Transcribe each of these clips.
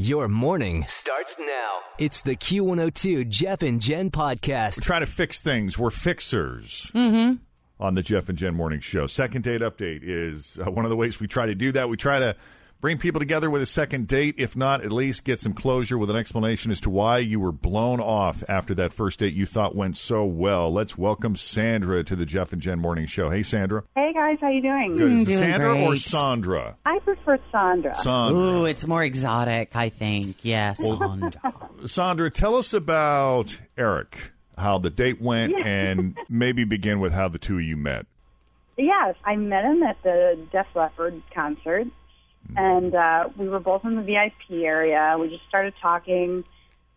Your morning starts now. It's the Q102 Jeff and Jen podcast. We're trying to fix things. We're fixers. Mm-hmm. On the Jeff and Jen Morning Show. Second date update is uh, one of the ways we try to do that. We try to bring people together with a second date. If not, at least get some closure with an explanation as to why you were blown off after that first date you thought went so well. Let's welcome Sandra to the Jeff and Jen Morning Show. Hey, Sandra. Hey guys, how you doing? Good. Mm, doing Sandra or great. Sandra? I prefer Sandra. Sandra. Ooh, it's more exotic, I think. Yes. Sandra. Sandra, tell us about Eric, how the date went, and maybe begin with how the two of you met. yes, I met him at the Def Leppard concert, and uh, we were both in the VIP area. We just started talking.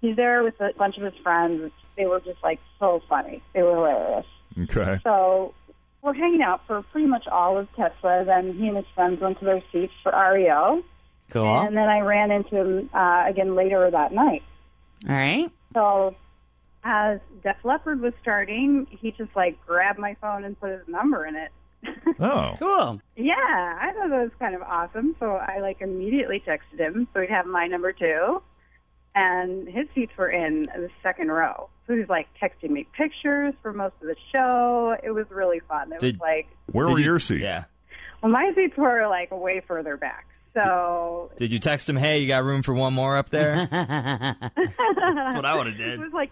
He's there with a bunch of his friends. They were just like so funny. They were hilarious. Okay. So we're hanging out for pretty much all of Tesla. Then he and his friends went to their seats for REO, Cool. And then I ran into him uh, again later that night. All right. So as Def Leppard was starting, he just like grabbed my phone and put his number in it. Oh. Cool. yeah, I thought that was kind of awesome. So I like immediately texted him so he'd have my number too. And his seats were in the second row. So he was like texting me pictures for most of the show. It was really fun. It Did- was like, Where were you- your seats? Yeah. well, my seats were like way further back. So Did you text him, hey, you got room for one more up there? That's what I would have done. It was like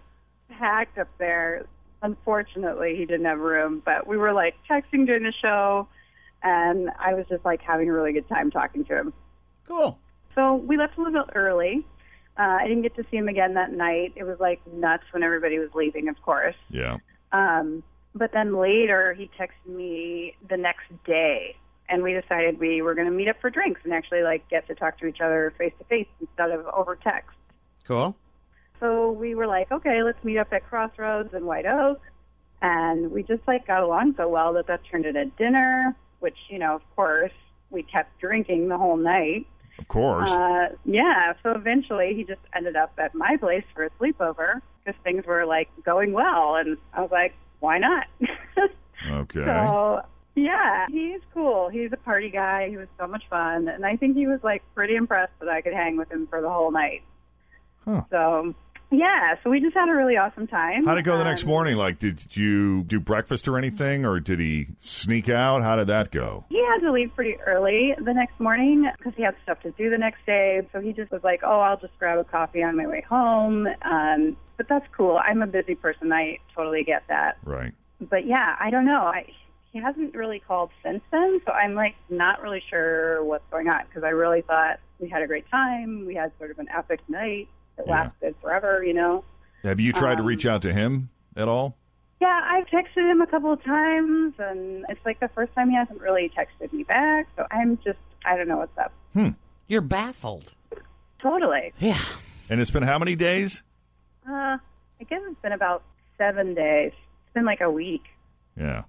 packed up there. Unfortunately, he didn't have room, but we were like texting during the show, and I was just like having a really good time talking to him. Cool. So we left a little bit early. Uh, I didn't get to see him again that night. It was like nuts when everybody was leaving, of course. Yeah. Um, but then later, he texted me the next day, and we decided we were going to meet up for drinks and actually like get to talk to each other face to face instead of over text. Cool. So we were like, okay, let's meet up at Crossroads in White Oak. And we just like got along so well that that turned into dinner, which, you know, of course, we kept drinking the whole night. Of course. Uh, yeah. So eventually he just ended up at my place for a sleepover because things were like going well. And I was like, why not? okay. So yeah, he's cool. He's a party guy. He was so much fun, and I think he was like pretty impressed that I could hang with him for the whole night. Huh. So yeah, so we just had a really awesome time. How'd it go the next Um, morning? Like, did you do breakfast or anything, or did he sneak out? How did that go? He had to leave pretty early the next morning because he had stuff to do the next day. So he just was like, "Oh, I'll just grab a coffee on my way home." Um, but that's cool. I'm a busy person. I totally get that. Right. but yeah, I don't know. I, he hasn't really called since then, so I'm like not really sure what's going on because I really thought we had a great time. We had sort of an epic night that Yeah. lasted forever, you know. Have you tried to Um, reach out to him at all? Yeah, I've texted him a couple of times, and it's like the first time he hasn't really texted me back. So I'm just, I don't know what's up. Hmm. You're baffled. Totally. Yeah. And it's been how many days? Uh, I guess it's been about seven days. It's been like a week. Yeah.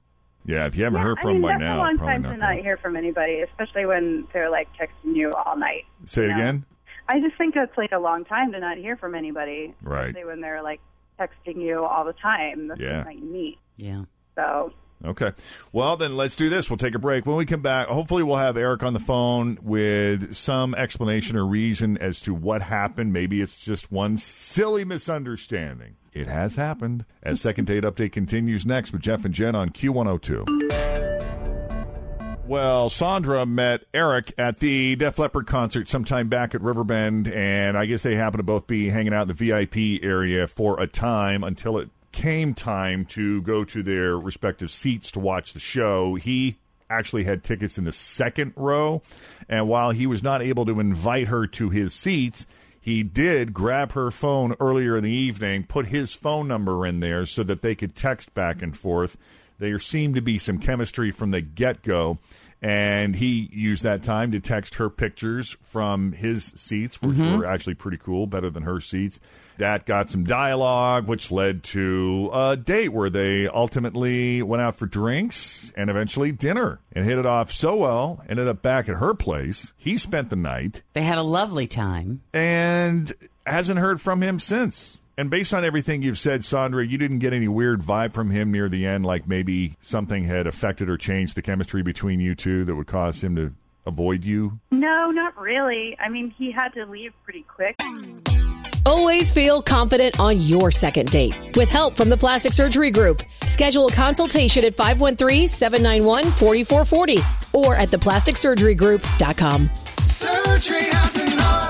Yeah. If you haven't yeah, heard I from mean, him by that's now, a long probably time not. to gonna- not hear from anybody, especially when they're like texting you all night. Say it you know? again. I just think that's like a long time to not hear from anybody, Right. especially when they're like texting you all the time the Yeah. first night you meet. Yeah. So Okay. Well, then let's do this. We'll take a break. When we come back, hopefully we'll have Eric on the phone with some explanation or reason as to what happened. Maybe it's just one silly misunderstanding. It has happened. As Second Date Update continues next with Jeff and Jen on Q102. Well, Sandra met Eric at the Def Leppard concert sometime back at Riverbend, and I guess they happen to both be hanging out in the VIP area for a time until it came time to go to their respective seats to watch the show, he actually had tickets in the second row. And while he was not able to invite her to his seats, he did grab her phone earlier in the evening, put his phone number in there so that they could text back and forth. There seemed to be some chemistry from the get go. And he used that time to text her pictures from his seats, which mm-hmm. were actually pretty cool, better than her seats. That got some dialogue, which led to a date where they ultimately went out for drinks and eventually dinner and hit it off so well. Ended up back at her place. He spent the night They had a lovely time. and hasn't heard from him since. And based on everything you've said, Sandra, you didn't get any weird vibe from him near the end, like maybe something had affected or changed the chemistry between you two that would cause him to avoid you. No, not really. I mean, he had to leave pretty quick. Always feel confident on your second date. With help from the Plastic Surgery Group, schedule a consultation at 513-791-4440 or at theplasticsurgerygroup.com. Surgery has an art.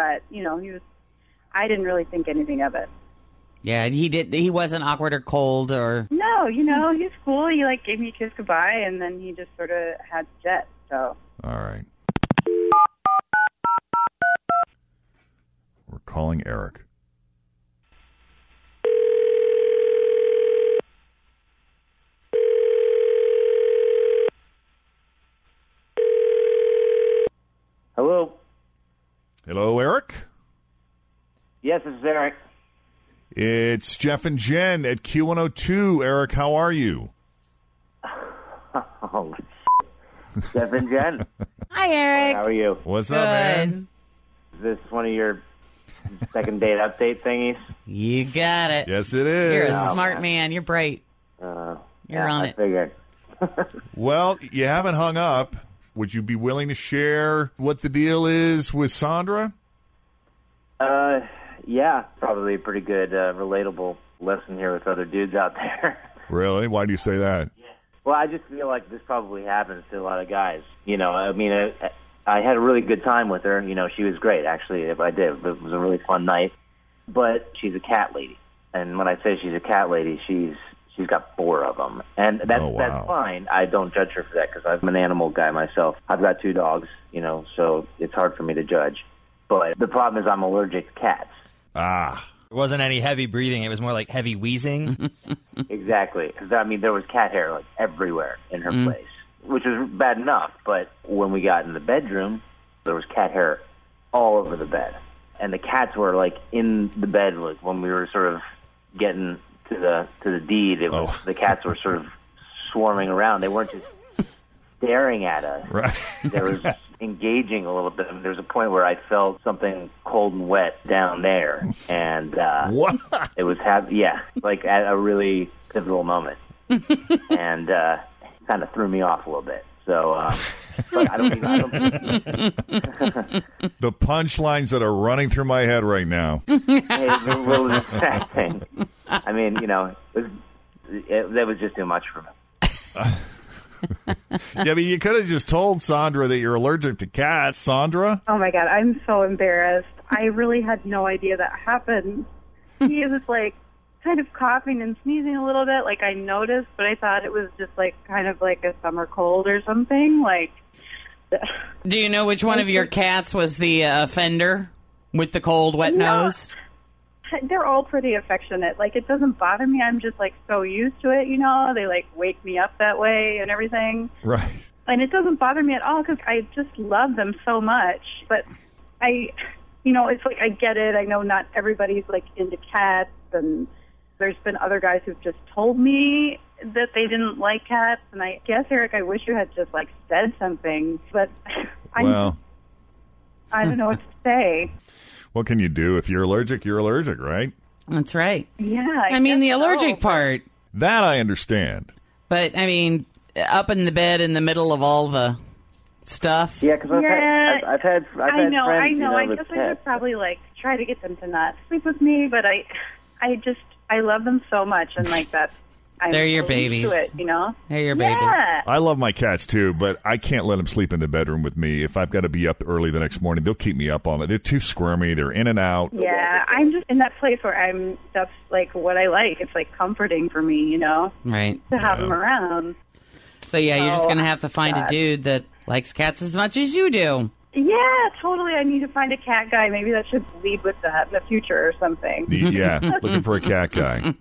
But, you know, he was, I didn't really think anything of it. Yeah, he did. He wasn't awkward or cold or. No, you know, he's cool. He, like, gave me a kiss goodbye, and then he just sort of had to jet. So, All right. We're calling Eric. Hello. Hello, Eric. Yes, this is Eric. It's Jeff and Jen at Q102. Eric, how are you? Oh, Jeff and Jen. Hi, Eric. How are you? What's up, man? Is this one of your second date update thingies? You got it. Yes, it is. You're is. a smart man. You're bright. Uh, You're yeah, on I it. figured. Well, you haven't hung up. Would you be willing to share what the deal is with Sandra? Uh, yeah, probably a pretty good, uh, relatable lesson here with other dudes out there. Really? Why do you say that? well, I just feel like this probably happens to a lot of guys. You know, I mean, I, I had a really good time with her. You know, she was great. Actually, if I did, it was a really fun night. But she's a cat lady, and when I say she's a cat lady, she's she's got four of them, and that's Oh, wow. that's fine. I don't judge her for that because I'm an animal guy myself. I've got two dogs, you know, so it's hard for me to judge. But the problem is I'm allergic to cats. Ah, It wasn't any heavy breathing. It was more like heavy wheezing. Exactly. Because I mean, there was cat hair like everywhere in her place, which was bad enough. But when we got in the bedroom, there was cat hair all over the bed, and the cats were like in the bed. Like when we were sort of getting to the to the deed, it was Oh. the cats were sort of swarming around. They weren't just staring at us. right. There was engaging a little bit. There was a point where I felt something cold and wet down there, and uh, what? it was have yeah, like at a really pivotal moment, and uh, kind of threw me off a little bit. So, uh, but I don't. Even, I don't The punchlines that are running through my head right now. hey, it was distracting. I mean, you know, it was, it, that was just too much for me. yeah, but you could have just told Sandra that you're allergic to cats, Sandra. oh my God, I'm so embarrassed. I really had no idea that happened. He was like kind of coughing and sneezing a little bit, like I noticed, but I thought it was just like kind of like a summer cold or something. Like, Do you know which one of your cats was the uh, offender with the cold, wet No. nose? They're all pretty affectionate. Like it doesn't bother me. I'm just like so used to it, you know. They like wake me up that way and everything, Right. and it doesn't bother me at all because I just love them so much. But I, you know, it's like I get it. I know not everybody's like into cats, and there's been other guys who've just told me that they didn't like cats, and I guess Eric, I wish you had just like said something, but I Well, I don't know what to say. what can you do? If you're allergic, you're allergic, right? That's right. Yeah. I, mean, the allergic so. part. That I understand. But, I mean, up in the bed in the middle of all the stuff. Yeah, because I've, Yeah, had, I've, I've had I've I know, friends, I you know. know, I with guess I pets. should probably like try to get them to not sleep with me, but I, I just I love them so much, and like that. I'm They're your so babies. To it, you know. They're your babies. Yeah. I love my cats too, but I can't let them sleep in the bedroom with me. If I've got to be up early the next morning, they'll keep me up all night. They're too squirmy. They're in and out. Yeah, I'm just in that place where I'm. That's like what I like. It's like comforting for me, you know, Right. to have them around. So, yeah, you're just Oh, going to have to find a dude that likes cats as much as you do. Yeah, totally. I need to find a cat guy. Maybe that should lead with that in the future or something. The- yeah, looking for a cat guy.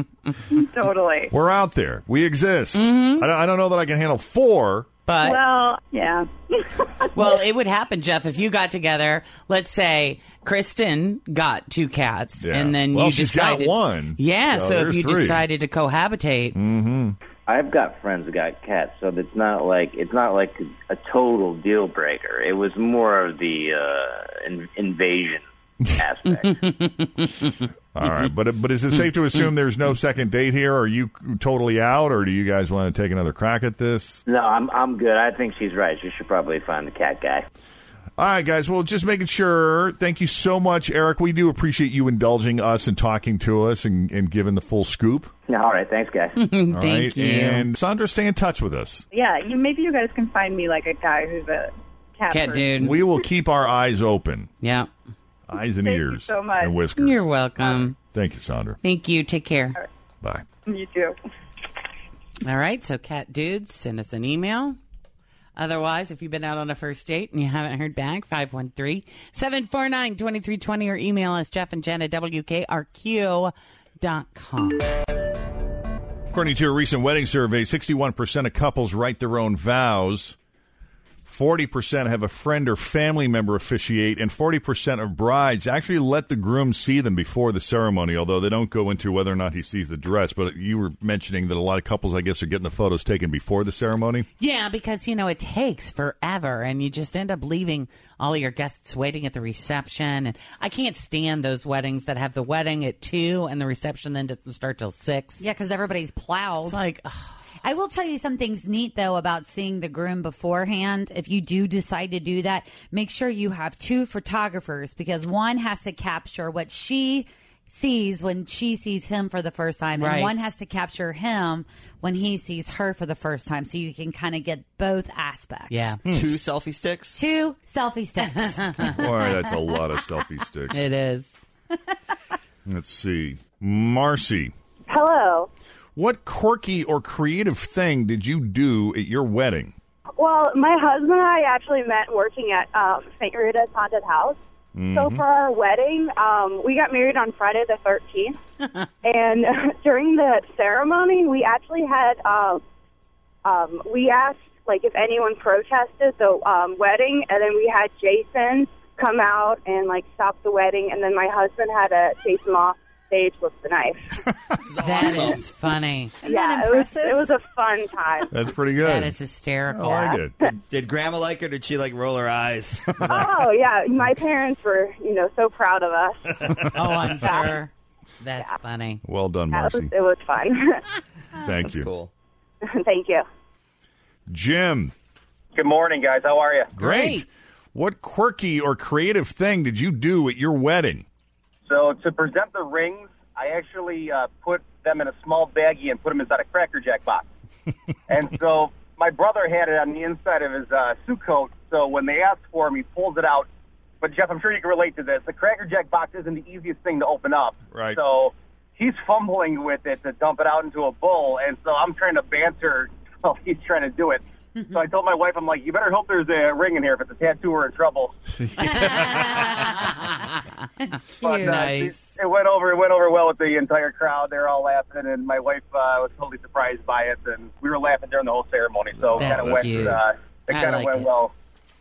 totally. We're out there. We exist. I, don't, I don't know that I can handle four. But Well, yeah. Well, it would happen, Jeff, if you got together. Let's say Kristen got two cats, Yeah. and then Well, you she's got decided one. Yeah, So so, if you three. decided to cohabitate, Mm-hmm. I've got friends that got cats, so it's not like it's not like a total deal breaker. It was more of the uh, in- invasion aspect. All right, but but is it safe to assume there's no second date here? Are you totally out, or do you guys want to take another crack at this? no, I'm I'm good. I think she's right. She should probably find the cat guy. All right, guys. Well, just making sure. Thank you so much, Eric. We do appreciate you indulging us and talking to us and, and giving the full scoop. Yeah, all right, thanks, guys. Thank right, you. And Sandra, stay in touch with us. Yeah, you maybe you guys can find me like a guy who's a cat. cat dude. We will keep our eyes open, yeah, eyes and Thank you ears, so much. and whiskers. you're welcome. Thank you, Sandra. Thank you. Take care. Bye. You too. All right, so cat dudes, send us an email. Otherwise, if you've been out on a first date and you haven't heard back, 513-749-2320 or email us Jeff and Jen at WKRQ.com. According to a recent wedding survey, 61% of couples write their own vows. 40% have a friend or family member officiate, and 40% of brides actually let the groom see them before the ceremony, although they don't go into whether or not he sees the dress. But you were mentioning that a lot of couples, I guess, are getting the photos taken before the ceremony. Yeah, because you know it takes forever, and you just end up leaving all your guests waiting at the reception. And I can't stand those weddings that have the wedding at two and the reception then doesn't start till six. Yeah, because everybody's plowed. It's like, ugh. I will tell you something's neat though about seeing the groom beforehand. If you do decide to do that, make sure you have two photographers because one has to capture what she sees when she sees him for the first time, Right. and one has to capture him when he sees her for the first time, so you can kind of get both aspects. yeah, hmm. Two selfie sticks. Two selfie sticks. Boy, that's a lot of selfie sticks. it is. Let's see. Marcy, Hello. What quirky or creative thing did you do at your wedding? Well, my husband and I actually met working at um, St. Rita's Haunted House. So for our wedding, um, we got married on Friday the 13th. and during the ceremony, we actually had, um, um, we asked, like, if anyone protested the um, wedding, and then we had Jason come out and, like, stop the wedding, and then my husband had to chase him off stage with the knife. That is funny. yeah, it was, it was a fun time. That's pretty good. That is hysterical. I like it. Did Grandma like her? Did she like roll her eyes? Oh yeah, my parents were, you know, so proud of us. Oh, I'm sure. That's funny. Well done, That was, Marcy. it was fun. Thank That's you. cool. Thank you. Jim, Good morning, guys. How are you? great. What quirky or creative thing did you do at your wedding? So to present the rings, I actually uh, put them in a small baggie and put them inside a Cracker Jack box. and so my brother had it on the inside of his uh, suit coat. So when they asked for him, he pulls it out. But Jeff, I'm sure you can relate to this. The Cracker Jack box isn't the easiest thing to open up. Right. So he's fumbling with it to dump it out into a bowl, and so I'm trying to banter while he's trying to do it. So I told my wife, I'm like, you better hope there's a ring in here. If it's a tattoo, we're in trouble. But, uh, Nice. It, it went over. It went over well with the entire crowd. They're all laughing, and my wife uh, was totally surprised by it, and we were laughing during the whole ceremony. So it kind That's of went. cute. Uh, it kind of like went it. well.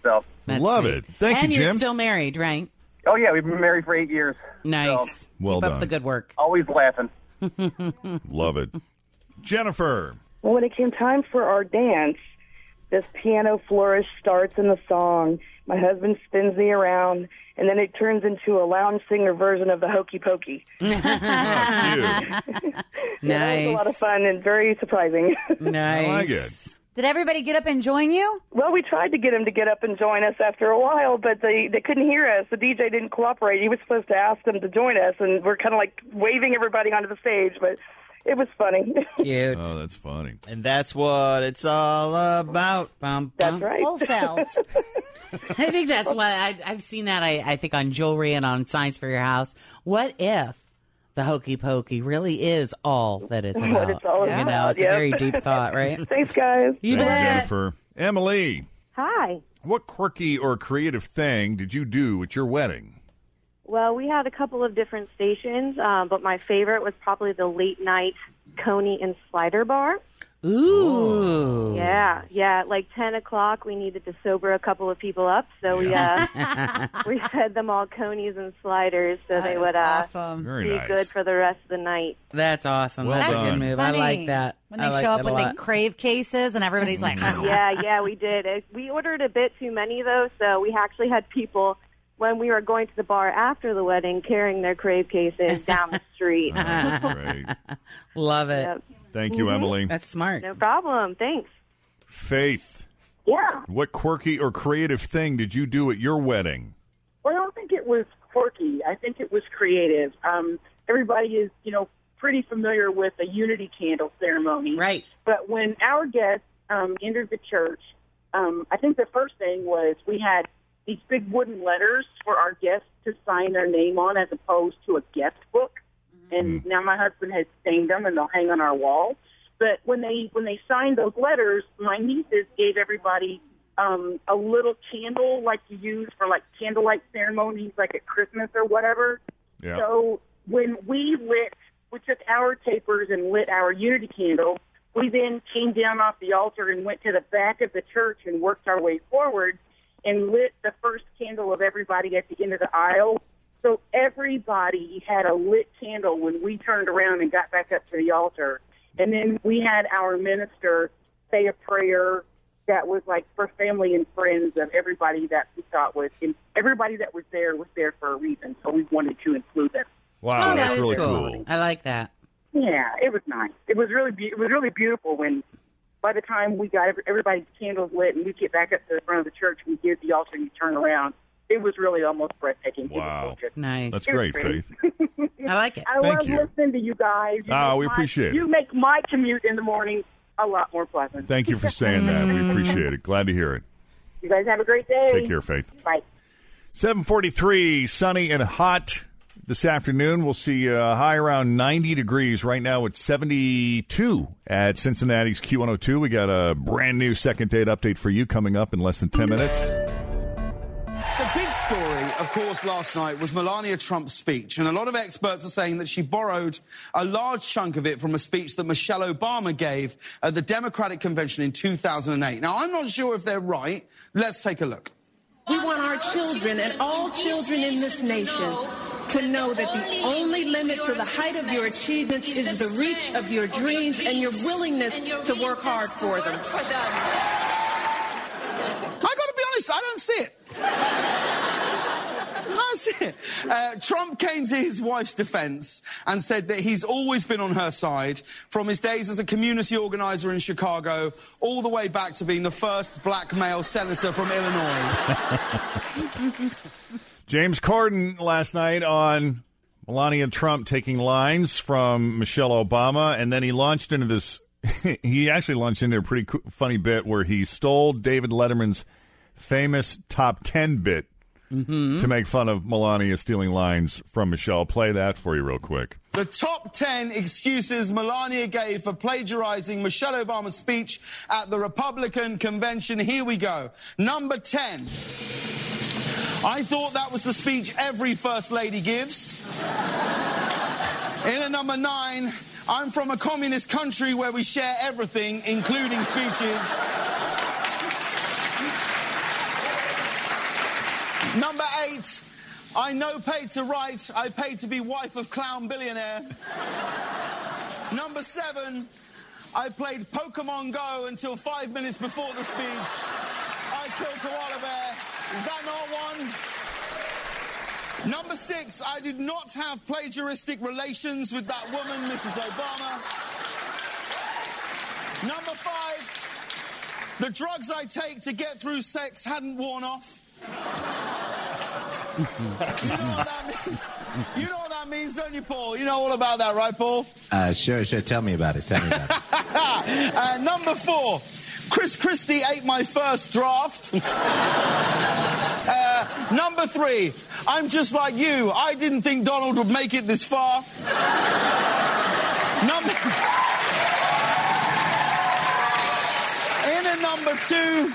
So. That's Love sweet. it. Thank and you, you're Jim. still married, right? Oh yeah, we've been married for eight years. Nice. So, Well Keep done. up the good work. always laughing. Love it. Jennifer, Well, when it came time for our dance, this piano flourish starts in the song. My husband spins me around, and then it turns into a lounge singer version of the Hokey Pokey. Oh, yeah, it was a lot of fun and very surprising. Nice. I like it. Did everybody get up and join you? Well, we tried to get him to get up and join us after a while, but they they couldn't hear us. The DJ didn't cooperate. He was supposed to ask them to join us, and we're kind of like waving everybody onto the stage, but it was funny. Cute. Oh, that's funny. And that's what it's all about. Bum, That's bum. right. Wholesale. I think that's why I, I've seen that. I, I think on jewelry and on signs for your house. What if the hokey pokey really is all that it's about? What it's all You know, about, it's yep. a very deep thought, right? Thanks, guys. You Thank bet. Jennifer. Emily, Hi. what quirky or creative thing did you do at your wedding? Well, we had a couple of different stations, um, but my favorite was probably the late night Coney and Slider Bar. Ooh. Yeah, yeah. At like ten o'clock, we needed to sober a couple of people up, so we uh, we fed them all conies and sliders, so they would uh, awesome. Very be nice. good for the rest of the night. That's awesome. Well That's a done. good move. Funny. I like that. When I they like show that up a with the lot. crave cases and everybody's like, yeah, yeah, we did. It, we ordered a bit too many though, so we actually had people when we were going to the bar after the wedding carrying their crave cases down the street. Oh, that's great. Love it. Yep. Thank you, Mhm. Emily. That's smart. No problem. Thanks. Faith, Yeah. what quirky or creative thing did you do at your wedding? Well, I don't think it was quirky. I think it was creative. Um, everybody is, you know, pretty familiar with the unity candle ceremony. Right. But when our guests um, entered the church, um, I think the first thing was we had these big wooden letters for our guests to sign their name on as opposed to a guest book. And now my husband has stained them and they'll hang on our wall. But when they when they signed those letters, my nieces gave everybody um, a little candle like you use for like candlelight ceremonies, like at Christmas or whatever. Yeah. So when we lit, we took our tapers and lit our unity candle. We then came down off the altar and went to the back of the church and worked our way forward and lit the first candle of everybody at the end of the aisle. So everybody had a lit candle when we turned around and got back up to the altar. And then we had our minister say a prayer that was like for family and friends of everybody that we thought was, and everybody that was there was there for a reason. So we wanted to include them. Wow, Oh, that's that is really cool. cool. I like that. Yeah, it was nice. It was really be- it was really beautiful when by the time we got everybody's candles lit and we get back up to the front of the church and we get the altar and you turn around, it was really almost breathtaking. It was Wow. Nice. That's It great, pretty. Faith. I like it. I Thank love you. listening to you guys. You Ah, we my- appreciate it. You make my commute in the morning a lot more pleasant. Thank you for saying that. We appreciate it. Glad to hear it. You guys have a great day. Take care, Faith. Bye. 743, sunny and hot this afternoon. We'll see a high around 90 degrees. Right now it's 72 at Cincinnati's Q102. We got a brand new second date update for you coming up in less than 10 minutes. The big story, of course, last night was Melania Trump's speech, and a lot of experts are saying that she borrowed a large chunk of it from a speech that Michelle Obama gave at the Democratic Convention in 2008. Now, I'm not sure if they're right. Let's take a look. We want our children and all children in this nation to know that the only limit to the height of your achievements is the reach of your dreams and your willingness to work hard for them. I got to be honest, I don't see it. That's it. Uh, Trump came to his wife's defense and said that he's always been on her side from his days as a community organizer in Chicago all the way back to being the first black male senator from Illinois. James Corden last night on Melania Trump taking lines from Michelle Obama, and then he launched into this. he actually launched into a pretty co- funny bit where he stole David Letterman's famous top 10 bit mm-hmm. to make fun of Melania stealing lines from Michelle. Play that for you, real quick. The top 10 excuses Melania gave for plagiarizing Michelle Obama's speech at the Republican convention. Here we go. Number 10. I thought that was the speech every First Lady gives. In at number 9, I'm from a communist country where we share everything, including speeches. Number 8, I know paid to write, I paid to be wife of clown billionaire. Number seven, I played Pokemon Go until five minutes before the speech. I killed Koala Bear. Is that not one? Number six, I did not have plagiaristic relations with that woman, Mrs. Obama. Number five, the drugs I take to get through sex hadn't worn off. you know what that means? You know what that means, don't you, Paul? You know all about that, right, Paul? Uh, sure, sure. Tell me about it. Tell me about it. uh, number four, Chris Christie ate my first draft. uh, number three, I'm just like you. I didn't think Donald would make it this far. number. In at number two,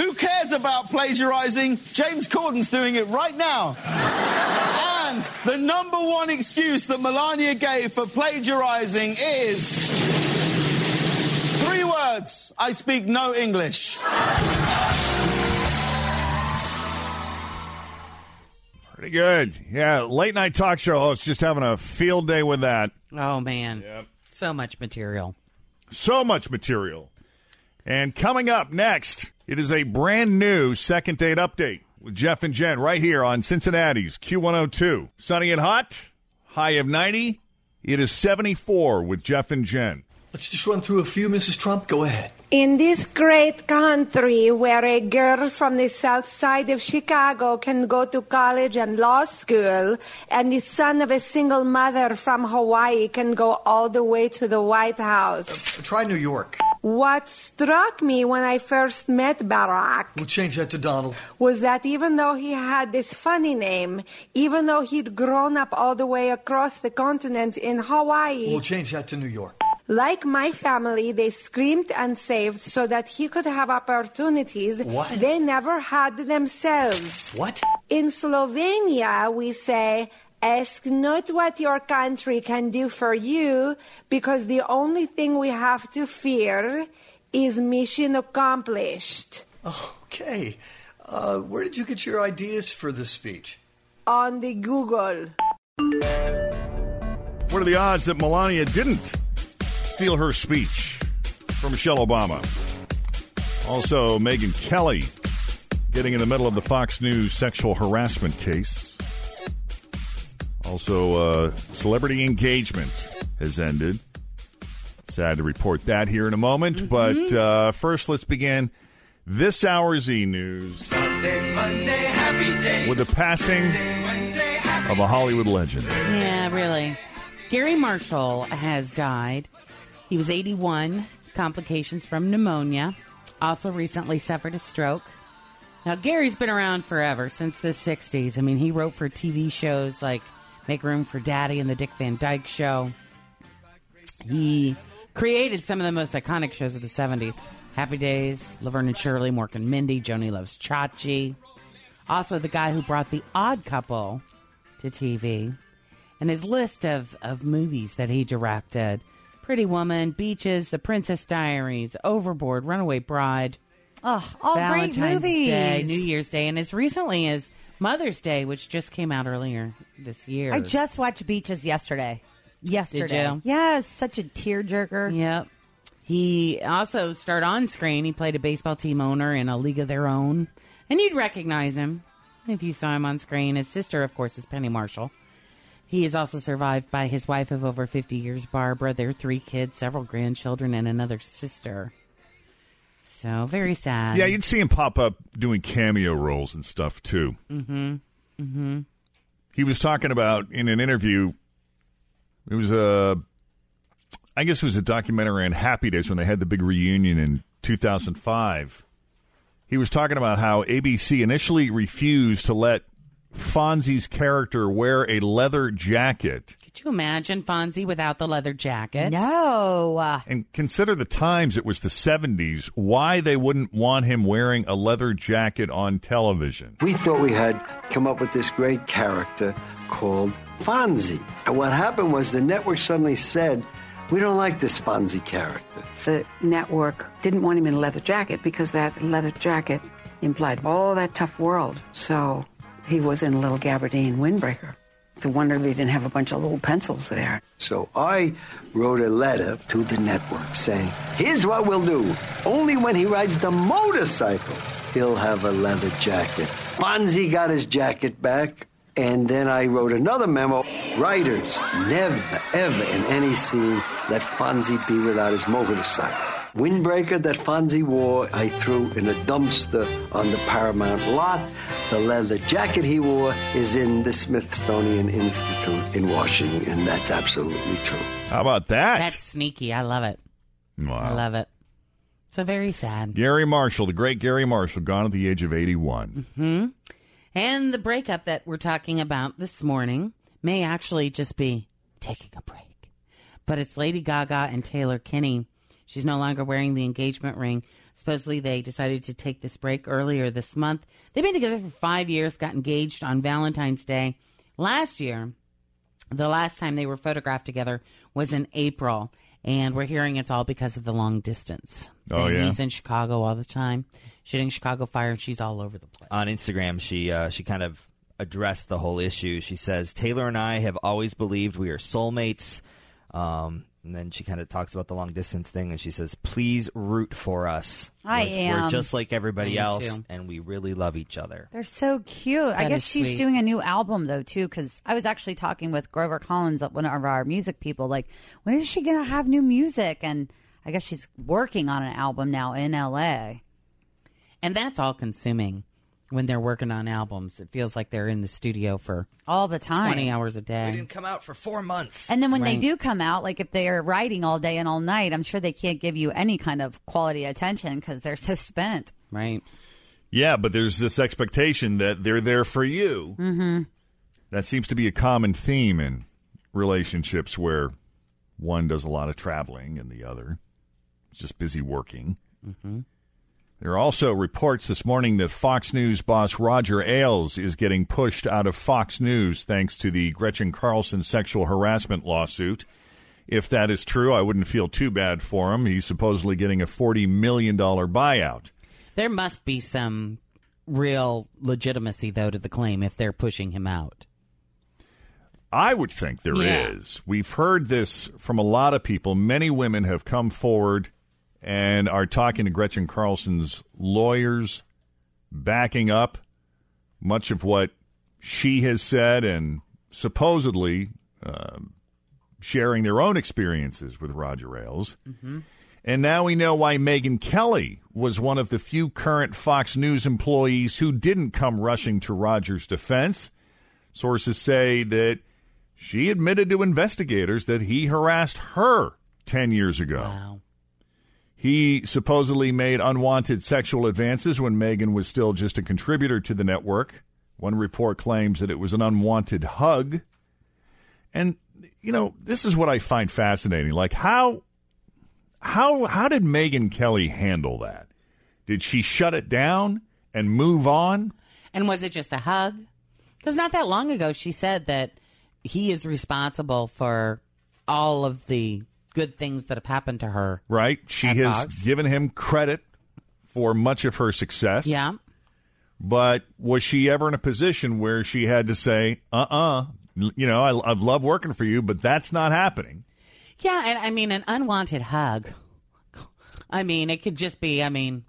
who cares about plagiarizing? James Corden's doing it right now. And the number one excuse that Melania gave for plagiarizing is words I speak no English. Pretty good. Yeah, late night talk show host just having a field day with that. Oh man, so much material. So much material. And coming up next, it is a brand new second date update with Jeff and Jen right here on Cincinnati's Q102. Sunny and hot, high of 90. It is 74 with Jeff and Jen. Let's just run through a few, Mrs. Trump. Go ahead. In this great country where a girl from the south side of Chicago can go to college and law school, and the son of a single mother from Hawaii can go all the way to the White House. Uh, try New York. What struck me when I first met Barack We'll change that to Donald. was that even though he had this funny name, even though he'd grown up all the way across the continent in Hawaii, We'll change that to New York. Like my family, they screamed and saved so that he could have opportunities What? they never had themselves. What? In Slovenia, we say, Ask not what your country can do for you, because the only thing we have to fear is mission accomplished. Okay. Uh, where did you get your ideas for this speech? On the Google. What are the odds that Melania didn't steal her speech from Michelle Obama? Also, Megyn Kelly getting in the middle of the Fox News sexual harassment case. Also, uh, celebrity engagement has ended. Sad to report that here in a moment. But uh, first, let's begin this hour's e news Monday, happy day. with the passing of a Hollywood legend. Yeah, really. Garry Marshall has died. He was 81, complications from pneumonia. Also, recently suffered a stroke. Now, Garry's been around forever, since the 60s. I mean, he wrote for TV shows like Make Room for Daddy and The Dick Van Dyke Show. He created some of the most iconic shows of the 70s Happy Days, Laverne and Shirley, Mork and Mindy, Joni Loves Chachi. Also, the guy who brought The Odd Couple to TV. And his list of, of movies that he directed Pretty Woman, Beaches, The Princess Diaries, Overboard, Runaway Bride. Oh, all great movies. Day, New Year's Day, and as recently as Mother's Day, which just came out earlier this year. I just watched Beaches yesterday. Yesterday. Yes, such a tearjerker. Yep. He also starred on screen. He played a baseball team owner in A League of Their Own. And you'd recognize him if you saw him on screen. His sister, of course, is Penny Marshall. He is also survived by his wife of over 50 years, Barbara, their three kids, several grandchildren, and another sister. So, very sad. Yeah, you'd see him pop up doing cameo roles and stuff too. Mm-hmm. Mm-hmm. He was talking about in an interview. It was a, I guess it was a documentary on Happy Days when they had the big reunion in 2005. He was talking about how ABC initially refused to let Fonzie's character wear a leather jacket. Could you imagine Fonzie without the leather jacket? No. And consider the times it was the 70s, why they wouldn't want him wearing a leather jacket on television. We thought we had come up with this great character called Fonzie. And what happened was the network suddenly said, we don't like this Fonzie character. The network didn't want him in a leather jacket because that leather jacket implied all that tough world. So he was in a little gabardine windbreaker. It's a wonder they didn't have a bunch of little pencils there. So I wrote a letter to the network saying, here's what we'll do. Only when he rides the motorcycle he'll have a leather jacket. Fonzie got his jacket back, and then I wrote another memo. Writers, never, ever in any scene let Fonzie be without his motorcycle. Windbreaker that Fonzie wore, I threw in a dumpster on the Paramount lot. The leather jacket he wore is in the Smithsonian Institute in Washington, and that's absolutely true. How about that? That's sneaky. I love it. Wow. I love it. So very sad. Garry Marshall, the great Garry Marshall, gone at the age of 81. Hmm. And the breakup that we're talking about this morning may actually just be taking a break. But it's Lady Gaga and Taylor Kinney. She's no longer wearing the engagement ring. Supposedly, they decided to take this break earlier this month. They've been together for five years, got engaged on Valentine's Day. Last year, the last time they were photographed together was in April. And we're hearing it's all because of the long distance. Oh, And yeah? He's in Chicago all the time, shooting Chicago Fire, and she's all over the place. on Instagram, she uh, she kind of addressed the whole issue. She says Taylor and I have always believed we are soulmates. Um, and then she kind of talks about the long distance thing, and she says, "Please root for us. I we're, We're just like everybody Me else, too. and we really love each other." They're so cute. I That guess is she's sweet. doing a new album though too. Because I was actually talking with Grover Collins, one of our music people. Like, when is she gonna have new music? And I guess she's working on an album now in L.A. And that's all consuming when they're working on albums. It feels like they're in the studio for all the time, 20 hours a We day. didn't come out for four months. And then when they Right. do come out, like if they are writing all day and all night, I'm sure they can't give you any kind of quality attention because they're so spent. Right. Yeah, but there's this expectation that they're there for you. Mm-hmm. That seems to be a common theme in relationships where one does a lot of traveling and the other is just busy working. There are also reports this morning that Fox News boss Roger Ailes is getting pushed out of Fox News thanks to the Gretchen Carlson sexual harassment lawsuit. If that is true, I wouldn't feel too bad for him. He's supposedly getting a $40 million buyout. There must be some real legitimacy, though, to the claim if they're pushing him out. I would think there is. Yeah. We've heard this from a lot of people. Many women have come forward and are talking to Gretchen Carlson's lawyers, backing up much of what she has said and supposedly uh, sharing their own experiences with Roger Ailes. And now we know why Megyn Kelly was one of the few current Fox News employees who didn't come rushing to Roger's defense. Sources say that she admitted to investigators that he harassed her 10 years ago. He supposedly made unwanted sexual advances when Megyn was still just a contributor to the network. One report claims that it was an unwanted hug. And you know, this is what I find fascinating. Like how how how did Megyn Kelly handle that? Did she shut it down and move on? And was it just a hug? Because not that long ago, she said that he is responsible for all of the good things that have happened to her. Right? She has Fox. given him credit for much of her success. Yeah. But was she ever in a position where she had to say, uh uh you know, I, I love working for you, but that's not happening? Yeah, and I mean, an unwanted hug. I mean, it could just be, I mean,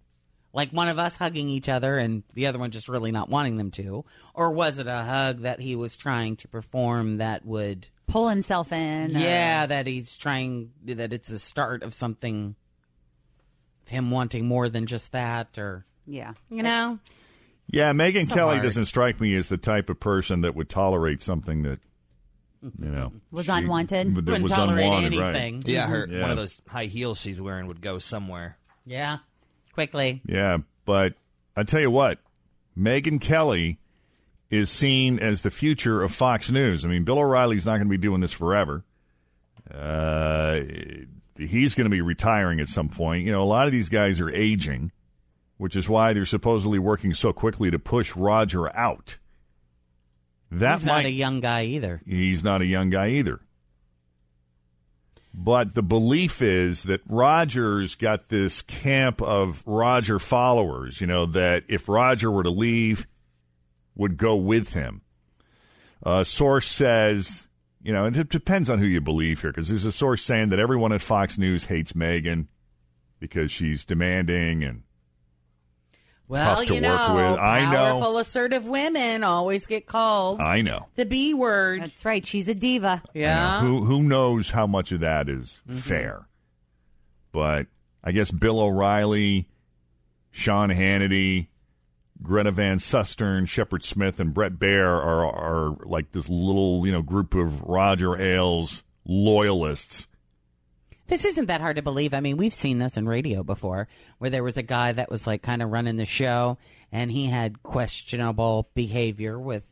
like one of us hugging each other and the other one just really not wanting them to. Or was it a hug that he was trying to perform that would pull himself in? or- Yeah, that he's trying, that it's the start of something, him wanting more than just that, or, Yeah. you know? Yeah, Megyn So Kelly hard. doesn't strike me as the type of person that would tolerate something that, you know, Was she- unwanted? That Wouldn't was tolerate unwanted, anything. right? Yeah, her Yeah. one of those high heels she's wearing would go somewhere. Yeah, quickly. Yeah, but I tell you what, Megyn Kelly is seen as the future of Fox News. I mean, Bill O'Reilly's not going to be doing this forever. Uh, he's going to be retiring at some point. You know, a lot of these guys are aging, which is why they're supposedly working so quickly to push Roger out. That he's might not a young guy either. He's not a young guy either. But the belief is that Roger's got this camp of Roger followers, you know, that if Roger were to leave, would go with him. A source says, you know, and it depends on who you believe here, because there's a source saying that everyone at Fox News hates Megyn because she's demanding and Well, tough to you work know, with. I know. Powerful, assertive women always get called I know. the B word. That's right. She's a diva. Yeah. I know. Who who knows how much of that is Mm-hmm. fair? But I guess Bill O'Reilly, Sean Hannity, Greta Van Susteren, Shepard Smith, and Bret Baier are are like this little you know group of Roger Ailes loyalists. This isn't that hard to believe. I mean, we've seen this in radio before, where there was a guy that was like kind of running the show, and he had questionable behavior with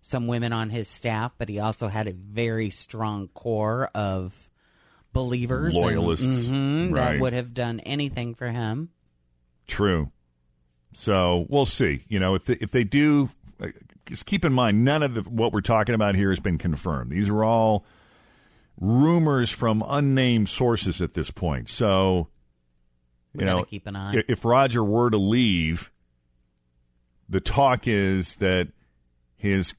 some women on his staff, but he also had a very strong core of believers, and- Loyalists. Mhm, that would have done anything for him. True. So we'll see. You know, if they, if they do, uh, just keep in mind, none of the, what we're talking about here has been confirmed. These are all rumors from unnamed sources at this point. So, you gotta know, keep an eye. if Roger were to leave, the talk is that his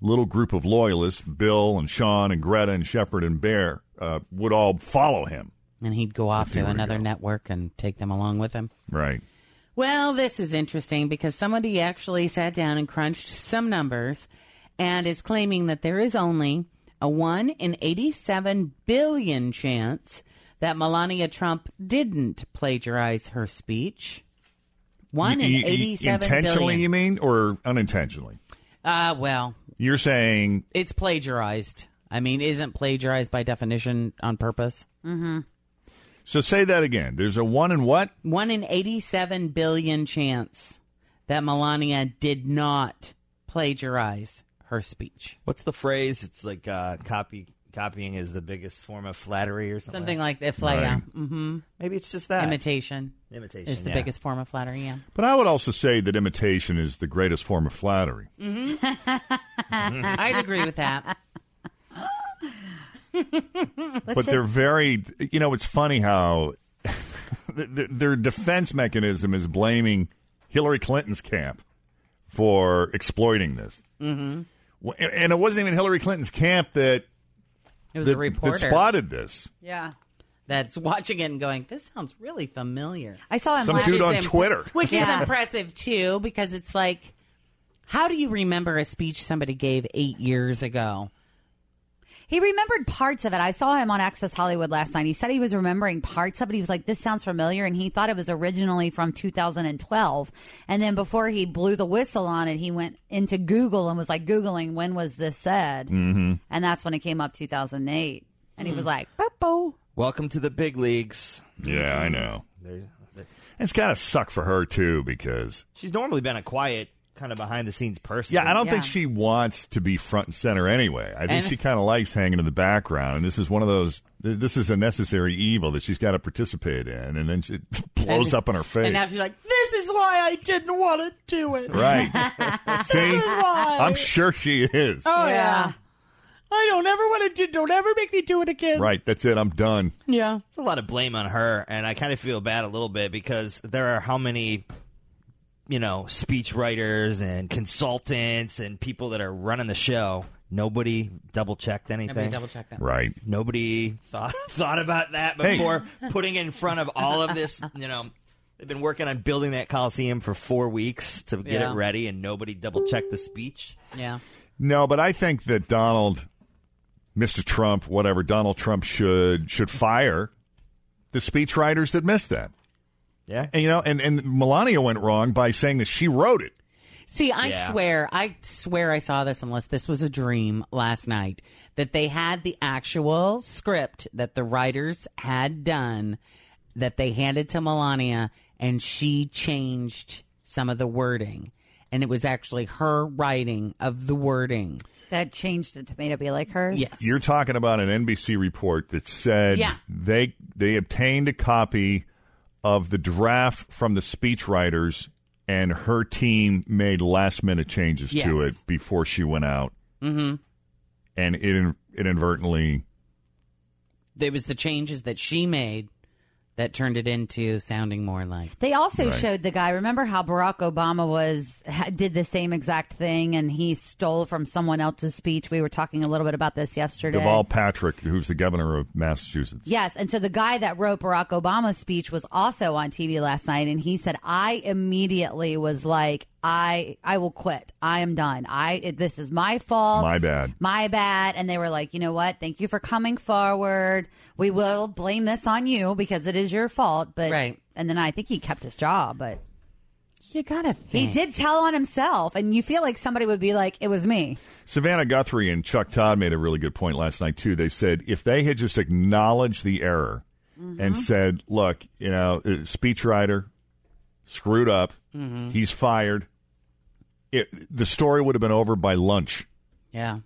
little group of loyalists, Bill and Sean and Greta and Shepard and Baier, uh, would all follow him. And he'd go off to were to another network and take them along with him. Right. Well, this is interesting because somebody actually sat down and crunched some numbers and is claiming that there is only a 1 in 87 billion chance that Melania Trump didn't plagiarize her speech. 1 in Y- y- y- 87 intentionally, billion. you mean, or unintentionally? Uh, well, You're saying it's plagiarized. I mean, isn't plagiarized by definition on purpose? Mm-hmm. So. Say that again. There's a one in what? 1 in 87 billion chance that Melania did not plagiarize her speech. What's the phrase? It's like uh, copy copying is the biggest form of flattery or something. Something like that. Flat, yeah. Right. Mm-hmm. Maybe it's just that Imitation. Imitation is the yeah. biggest form of flattery. Yeah. But I would also say that imitation is the greatest form of flattery. Mm-hmm. I'd agree with that. but they're very, you know, it's funny how th- th- their defense mechanism is blaming Hillary Clinton's camp for exploiting this. Mm-hmm. And and it wasn't even Hillary Clinton's camp that It was that, a reporter that spotted this. Yeah. That's watching it and going, "This sounds really familiar." I saw him Some last dude on Which Twitter. which Yeah. is impressive too, because it's like, how do you remember a speech somebody gave eight years ago? He remembered parts of it. I saw him on Access Hollywood last night. He said he was remembering parts of it. He was like, this sounds familiar. And he thought it was originally from 2012. And then before he blew the whistle on it, he went into Google and was like, Googling, when was this said? Mm-hmm. And that's when it came up 2008. And he Hmm. was like, "Boop-boo." Welcome to the big leagues. Yeah, I know. There- there- It's got to suck for her too because She's normally been a quiet, kind of behind the scenes person. yeah, I don't Yeah. think she wants to be front and center anyway. I think And- she kind of likes hanging in the background, and this is one of those. This is a necessary evil that she's got to participate in, and then she blows And- up in her face. And now she's like, "This is why I didn't want to do it." Right. See, why. I'm sure she is. Oh yeah. Yeah. I don't ever want to do. Don't ever make me do it again. Right. That's it. I'm done. Yeah. It's a lot of blame on her, and I kind of feel bad a little bit because there are how many, you know, speech writers and consultants and people that are running the show. Nobody double checked anything. Nobody double check that. Right. Nobody thought thought about that Hey. before putting in front of all of this. You know, they've been working on building that Coliseum for four weeks to get Yeah. it ready, and nobody double checked the speech. Yeah. No, but I think that Donald, Mr. Trump, whatever Donald Trump should should fire the speechwriters that missed that. Yeah. And you know, and and Melania went wrong by saying that she wrote it. See, I Yeah. swear, I swear I saw this unless this was a dream last night that they had the actual script that the writers had done that they handed to Melania and she changed some of the wording. And it was actually her writing of the wording. That changed it to me to be like hers. Yes. You're talking about an NBC report that said Yeah. they they obtained a copy of the draft from the speechwriters and her team made last minute changes to it before she went out. Mm-hmm. And it it inadvertently There was the changes that she made that turned it into sounding more like. They also Right. showed the guy. Remember how Barack Obama was ha- did the same exact thing, and he stole from someone else's speech. We were talking a little bit about this yesterday. Deval Patrick, who's the governor of Massachusetts. Yes, and so the guy that wrote Barack Obama's speech was also on TV last night, and he said, "I immediately was like, I I will quit. I am done. I it- this is my fault. My bad. My bad." And they were like, "You know what? Thank you for coming forward. We will blame this on you because it is your fault." But Right. And then I think he kept his job, but you gotta. He did tell on himself, and you feel like somebody would be like, "It was me." Savannah Guthrie and Chuck Todd made a really good point last night too. They said if they had just acknowledged the error and said, "Look, you know, uh, speechwriter screwed up. Mhm. He's fired." It, the story would have been over by lunch. Yeah.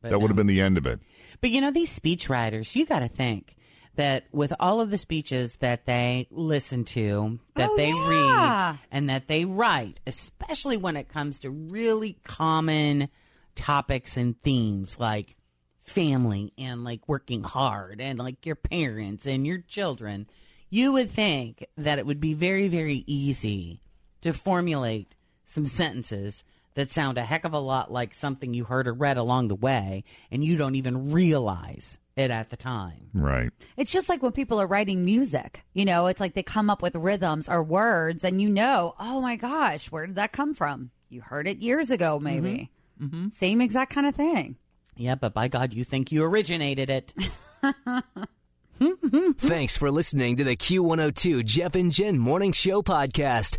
But that would have been the end of it. But you know, these speechwriters, you got to think that with all of the speeches that they listen to, that Oh, they yeah. read, and that they write, especially when it comes to really common topics and themes like family and like working hard and like your parents and your children, you would think that it would be very, very easy to formulate some sentences that sound a heck of a lot like something you heard or read along the way, and you don't even realize it at the time. Right. It's just like when people are writing music. You know, it's like they come up with rhythms or words, and you know, oh my gosh, where did that come from? You heard it years ago, maybe. Mm-hmm. Same exact kind of thing. Yeah, but by God, you think you originated it. Thanks for listening to the Q102 Jeff and Jen Morning Show podcast.